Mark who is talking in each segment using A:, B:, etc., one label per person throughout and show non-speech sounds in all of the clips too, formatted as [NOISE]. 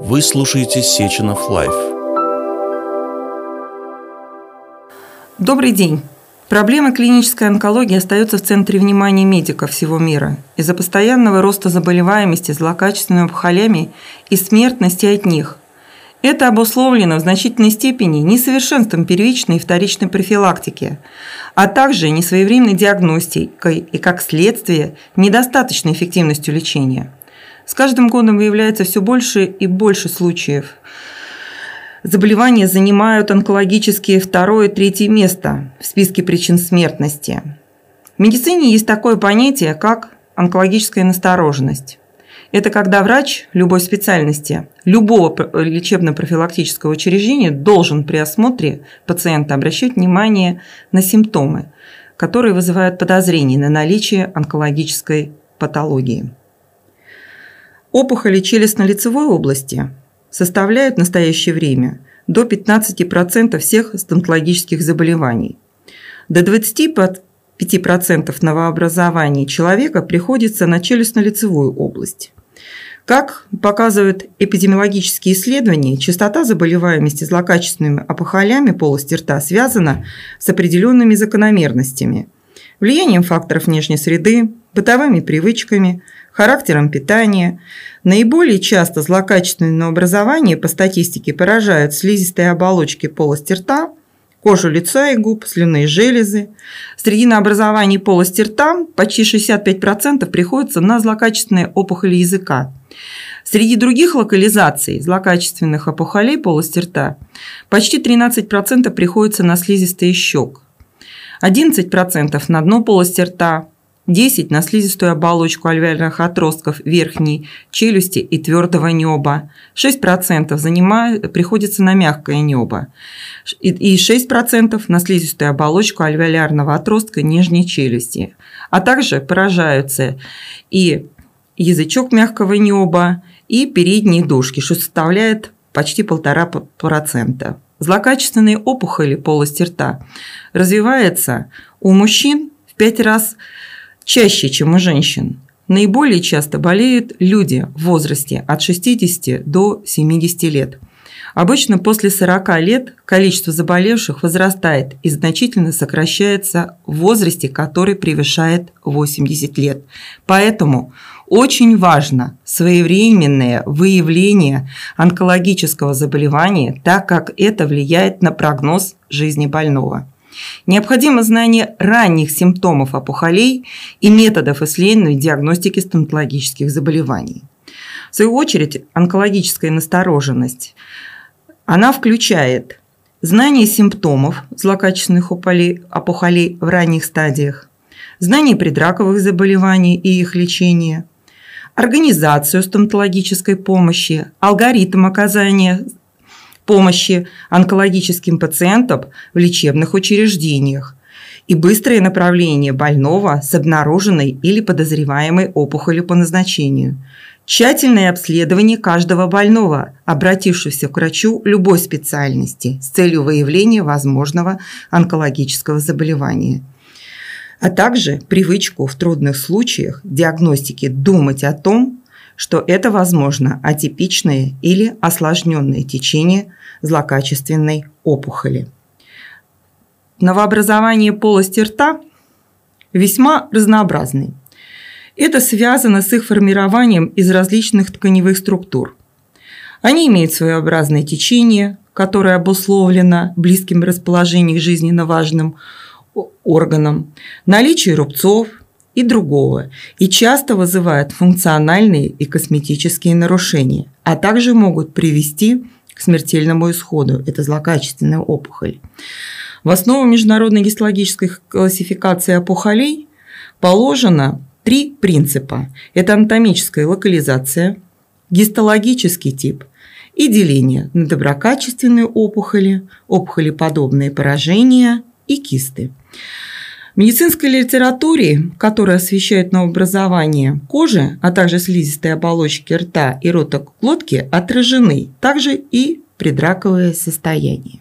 A: Вы слушаете Сеченов Live.
B: Добрый день. Проблема клинической онкологии остается в центре внимания медиков всего мира из-за постоянного роста заболеваемости злокачественными опухолями и смертности от них. Это обусловлено в значительной степени несовершенством первичной и вторичной профилактики, а также несвоевременной диагностикой и, как следствие, недостаточной эффективностью лечения – с каждым годом выявляется все больше и больше случаев. Заболевания занимают онкологические второе и третье место в списке причин смертности. В медицине есть такое понятие, как онкологическая настороженность. Это когда врач любой специальности, любого лечебно-профилактического учреждения должен при осмотре пациента обращать внимание на симптомы, которые вызывают подозрение на наличие онкологической патологии. Опухоли челюстно-лицевой области составляют в настоящее время до 15% всех стоматологических заболеваний. До 25% новообразований человека приходится на челюстно-лицевую область. Как показывают эпидемиологические исследования, частота заболеваемости злокачественными опухолями полости рта связана с определенными закономерностями, влиянием факторов внешней среды, бытовыми привычками, характером питания. Наиболее часто злокачественные образования по статистике поражают слизистые оболочки полости рта, кожу лица и губ, слюнные железы. Среди наобразований полости рта почти 65% приходится на злокачественные опухоли языка. Среди других локализаций злокачественных опухолей полости рта почти 13% приходится на слизистые щек, 11% на дно полости рта, 10 на слизистую оболочку альвеолярных отростков верхней челюсти и твердого неба, 6% занимает, приходится на мягкое небо. И 6% на слизистую оболочку альвеолярного отростка нижней челюсти, а также поражаются и язычок мягкого неба, и передние дужки, что составляет почти 1,5%. Злокачественные опухоли полости рта развиваются у мужчин в 5 раз чаще, чем у женщин. Наиболее часто болеют люди в возрасте от 60 до 70 лет. Обычно после 40 лет количество заболевших возрастает и значительно сокращается в возрасте, который превышает 80 лет. Поэтому очень важно своевременное выявление онкологического заболевания, так как это влияет на прогноз жизни больного. Необходимо знание ранних симптомов опухолей и методов исследования и диагностики стоматологических заболеваний. В свою очередь, онкологическая настороженность, она включает знание симптомов злокачественных опухолей в ранних стадиях, знание предраковых заболеваний и их лечения, организацию стоматологической помощи, алгоритм оказания помощи онкологическим пациентам в лечебных учреждениях и быстрое направление больного с обнаруженной или подозреваемой опухолью по назначению, тщательное обследование каждого больного, обратившегося к врачу любой специальности с целью выявления возможного онкологического заболевания – а также привычку в трудных случаях диагностики думать о том, что это возможно атипичное или осложненное течение злокачественной опухоли. Новообразование полости рта весьма разнообразны. Это связано с их формированием из различных тканевых структур. Они имеют своеобразное течение, которое обусловлено близким расположением к жизненно важным органам, наличие рубцов – и другого, и часто вызывают функциональные и косметические нарушения, а также могут привести к смертельному исходу. Это злокачественная опухоль. В основу международной гистологической классификации опухолей положено три принципа. Это анатомическая локализация, гистологический тип и деление на доброкачественные опухоли, опухоли подобные поражения и кисты. Медицинской литературе, которая освещает новообразование кожи, а также слизистой оболочки рта и рота глотки, отражены также и предраковое состояние.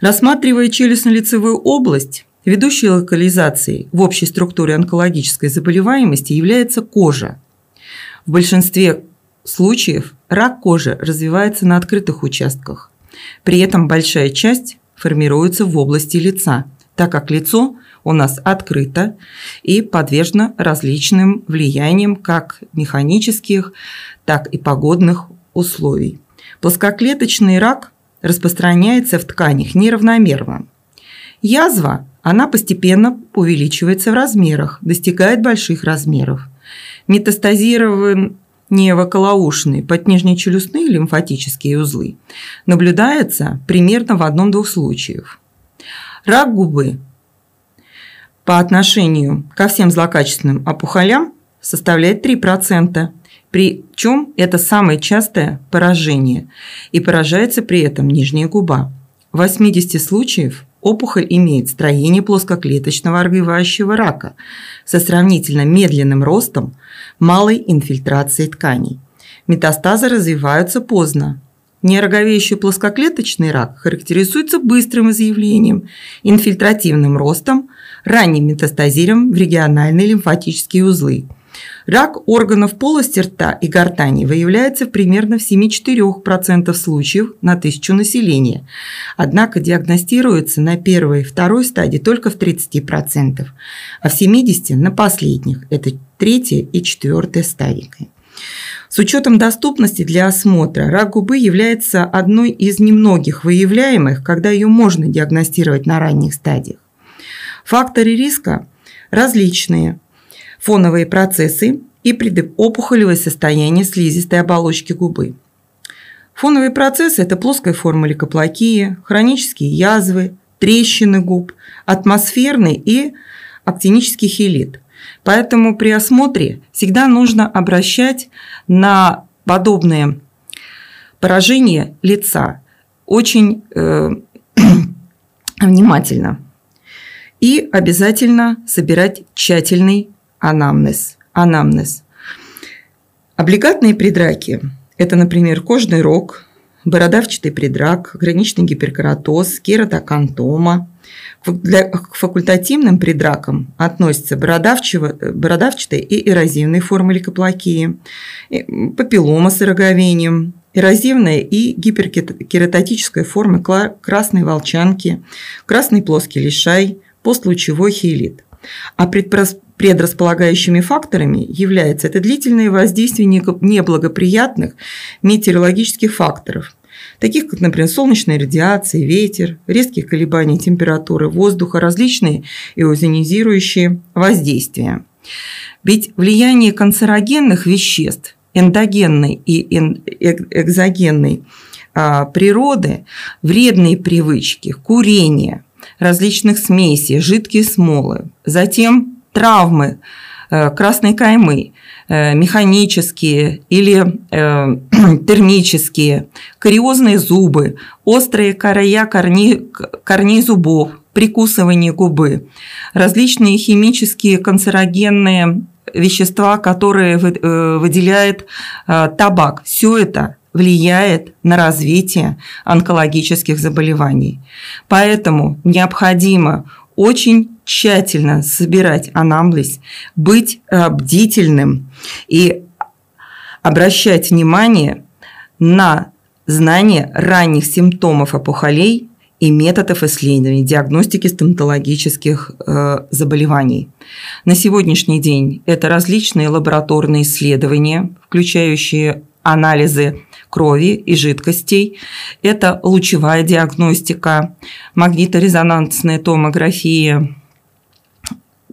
B: Рассматривая челюстно-лицевую область, ведущей локализацией в общей структуре онкологической заболеваемости является кожа. В большинстве случаев рак кожи развивается на открытых участках. При этом большая часть формируется в области лица, так как лицо у нас открыто и подвержено различным влияниям как механических, так и погодных условий. Плоскоклеточный рак распространяется в тканях неравномерно. Язва, она постепенно увеличивается в размерах, достигает больших размеров. Метастазирование в околоушные поднижнечелюстные лимфатические узлы наблюдается примерно в одном-двух случаях. Рак губы по отношению ко всем злокачественным опухолям составляет 3%, причем это самое частое поражение, и поражается при этом нижняя губа. В 80 случаев опухоль имеет строение плоскоклеточного оргивающего рака со сравнительно медленным ростом, малой инфильтрацией тканей. Метастазы развиваются поздно. Нероговеющий плоскоклеточный рак характеризуется быстрым изъявлением, инфильтративным ростом, ранним метастазиром в региональные лимфатические узлы – Рак органов полости рта и гортани выявляется примерно в 7-4% случаев на тысячу населения, однако диагностируется на первой и второй стадии только в 30%, а в 70% на последних, это третья и четвертая стадии. С учетом доступности для осмотра, рак губы является одной из немногих выявляемых, когда ее можно диагностировать на ранних стадиях. Факторы риска различные – фоновые процессы и предопухолевое состояние слизистой оболочки губы. Фоновые процессы – это плоская форма лейкоплакии, хронические язвы, трещины губ, атмосферный и актинический хелит. Поэтому при осмотре всегда нужно обращать на подобные поражения лица очень э, [CLEARS THROAT] внимательно. И обязательно собирать тщательный анамнез. Анамнез. Облигатные предраки – это, например, кожный рог, бородавчатый предрак, граничный гиперкератоз, кератокантома. К факультативным предракам относятся бородавчатые и эрозивные формы лейкоплакии, папиллома с роговением, эрозивная и гиперкератотическая формы красной волчанки, красный плоский лишай, постлучевой хейлит. А предрасполагающими факторами является это длительное воздействие неблагоприятных метеорологических факторов, таких как, например, солнечная радиация, ветер, резкие колебания температуры воздуха, различные ионизирующие воздействия. Ведь влияние канцерогенных веществ эндогенной и экзогенной а, природы, вредные привычки, курение, различных смесей, жидкие смолы, затем травмы э, красной каймы, э, механические или э, [CLEARS THROAT] термические, кариозные зубы, острые края корней, корней зубов, прикусывание губы, различные химические канцерогенные вещества, которые выделяет табак. Все это влияет на развитие онкологических заболеваний. Поэтому необходимо очень тщательно собирать анамнез, быть э, бдительным и обращать внимание на знание ранних симптомов опухолей и методов исследований, диагностики стоматологических э, заболеваний. На сегодняшний день это различные лабораторные исследования, включающие анализы крови и жидкостей. Это лучевая диагностика, магниторезонансная томография,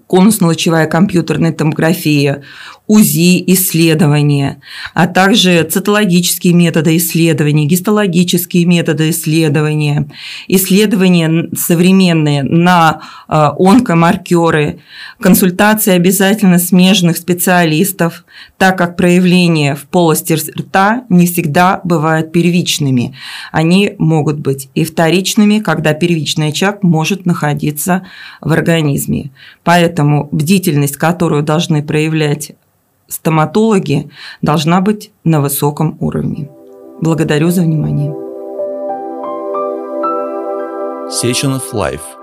B: конусно-лучевая компьютерная томография, УЗИ исследования, а также цитологические методы исследования, гистологические методы исследования, исследования современные на э, онкомаркеры, консультации обязательно смежных специалистов, так как проявления в полости рта не всегда бывают первичными. Они могут быть и вторичными, когда первичный очаг может находиться в организме. Поэтому бдительность, которую должны проявлять стоматологи должна быть на высоком уровне. Благодарю за внимание.
A: Of Life